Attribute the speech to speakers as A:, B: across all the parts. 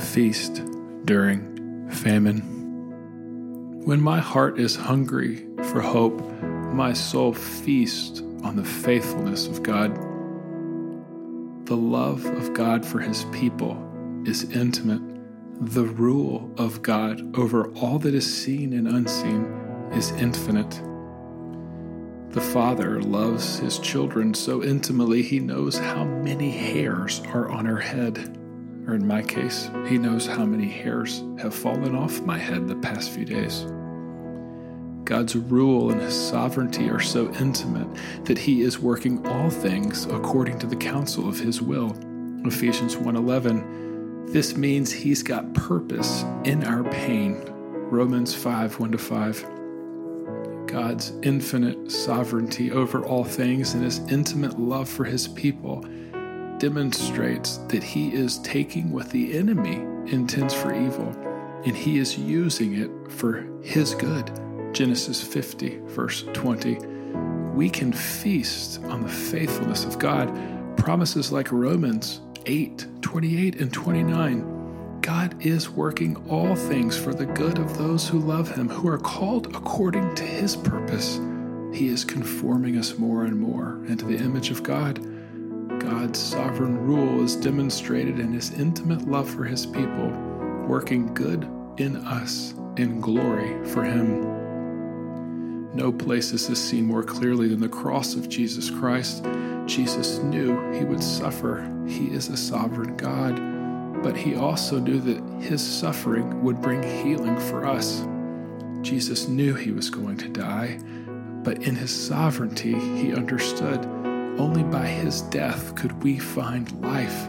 A: feast during famine. When my heart is hungry for hope, my soul feasts on the faithfulness of God. The love of God for his people is intimate. The rule of God over all that is seen and unseen is infinite. The Father loves his children so intimately he knows how many hairs are on her head. Or in my case, he knows how many hairs have fallen off my head the past few days. God's rule and his sovereignty are so intimate that he is working all things according to the counsel of his will. Ephesians 1:11 This means he's got purpose in our pain. Romans 5 1 to 5. God's infinite sovereignty over all things and his intimate love for his people demonstrates that he is taking what the enemy intends for evil and he is using it for his good. Genesis 50, verse 20. We can feast on the faithfulness of God. Promises like Romans 8, 28, and 29. God is working all things for the good of those who love Him, who are called according to His purpose. He is conforming us more and more into the image of God. God's sovereign rule is demonstrated in His intimate love for His people, working good in us in glory for Him. No place is this seen more clearly than the cross of Jesus Christ. Jesus knew he would suffer. He is a sovereign God, but he also knew that his suffering would bring healing for us. Jesus knew he was going to die, but in his sovereignty, he understood only by his death could we find life.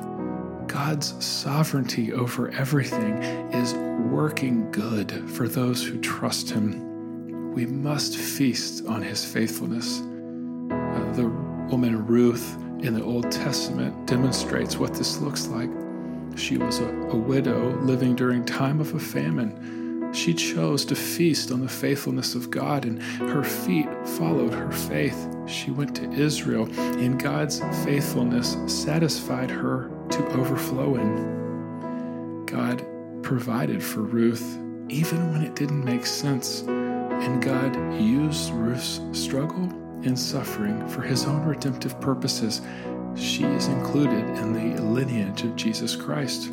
A: God's sovereignty over everything is working good for those who trust him we must feast on his faithfulness. Uh, the woman Ruth in the Old Testament demonstrates what this looks like. She was a, a widow living during time of a famine. She chose to feast on the faithfulness of God, and her feet followed her faith. She went to Israel, and God's faithfulness satisfied her to overflowing. God provided for Ruth even when it didn't make sense. And God used Ruth's struggle and suffering for his own redemptive purposes. She is included in the lineage of Jesus Christ.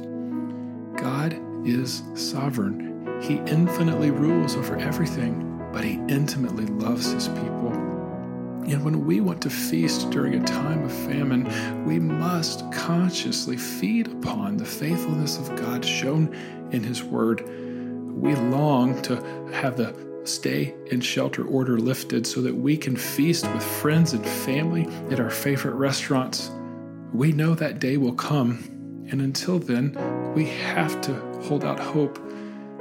A: God is sovereign. He infinitely rules over everything, but he intimately loves his people. And when we want to feast during a time of famine, we must consciously feed upon the faithfulness of God shown in His Word. We long to have the stay and shelter order lifted so that we can feast with friends and family at our favorite restaurants. We know that day will come, and until then, we have to hold out hope.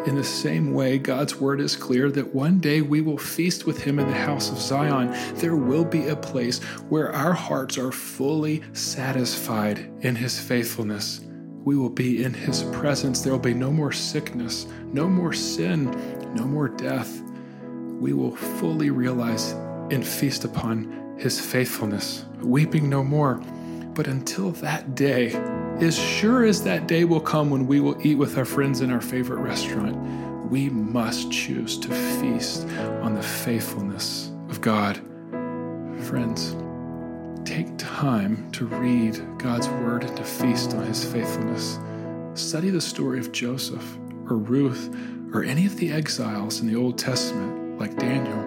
A: In the same way, God's word is clear that one day we will feast with Him in the house of Zion. There will be a place where our hearts are fully satisfied in His faithfulness. We will be in His presence. There will be no more sickness, no more sin, no more death we will fully realize and feast upon his faithfulness, weeping no more. But until that day, as sure as that day will come when we will eat with our friends in our favorite restaurant, we must choose to feast on the faithfulness of God. Friends, take time to read God's word and to feast on his faithfulness. Study the story of Joseph or Ruth or any of the exiles in the Old Testament like Daniel,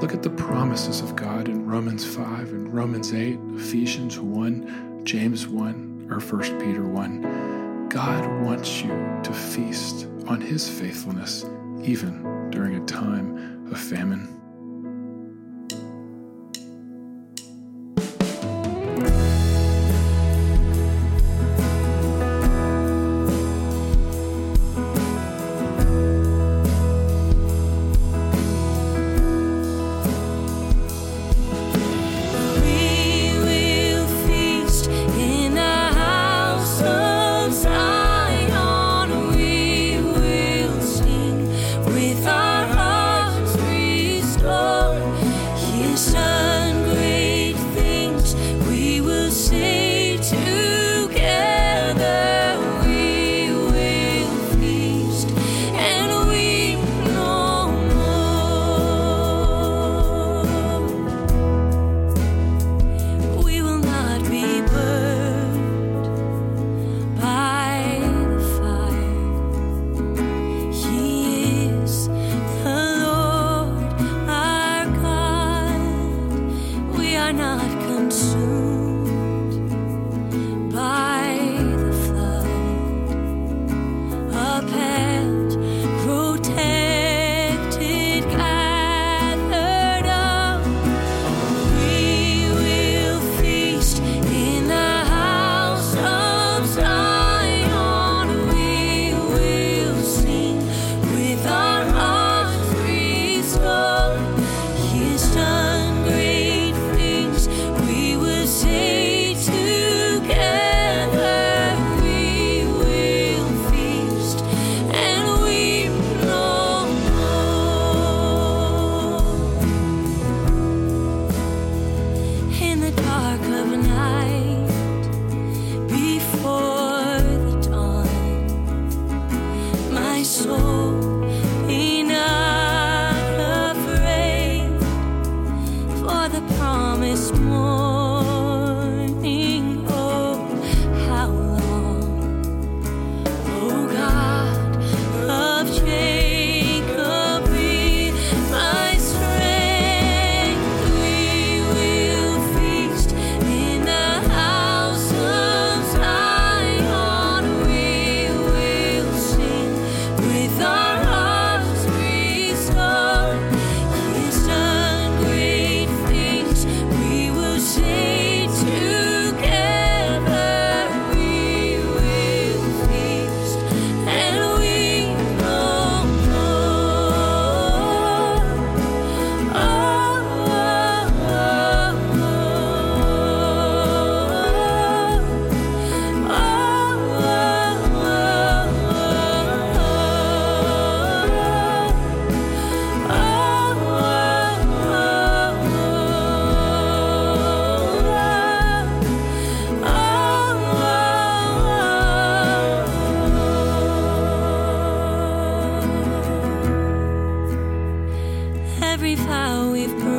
A: look at the promises of God in Romans 5 and Romans 8, Ephesians 1, James 1, or 1 Peter 1. God wants you to feast on his faithfulness even during a time of famine.
B: Father,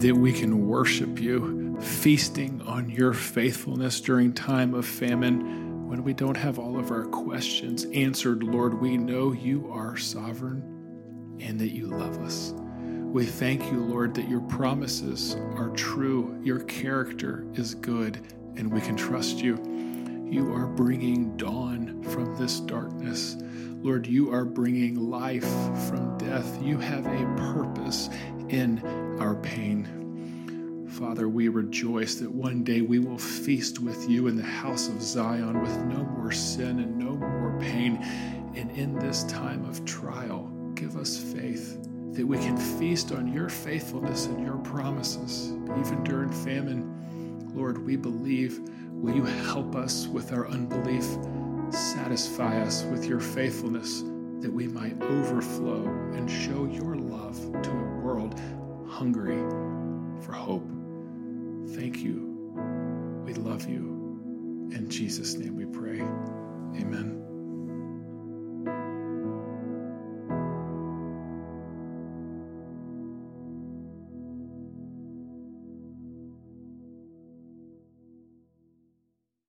B: that we can worship you, feasting on your faithfulness during time of famine. When we don't have all of our questions answered, Lord, we know you are sovereign and that you love us. We thank you, Lord, that your promises are true, your character is good, and we can trust you. You are bringing dawn from this darkness. Lord, you are bringing life from death. You have a purpose in our pain. Father, we rejoice that one day we will feast with you in the house of Zion with no more sin and no more pain. And in this time of trial, give us faith that we can feast on your faithfulness and your promises, even during famine. Lord, we believe. Will you help us with our unbelief? Satisfy us with your faithfulness that we might overflow and show your love to a world hungry for hope. Thank you. We love you. In Jesus' name we pray. Amen.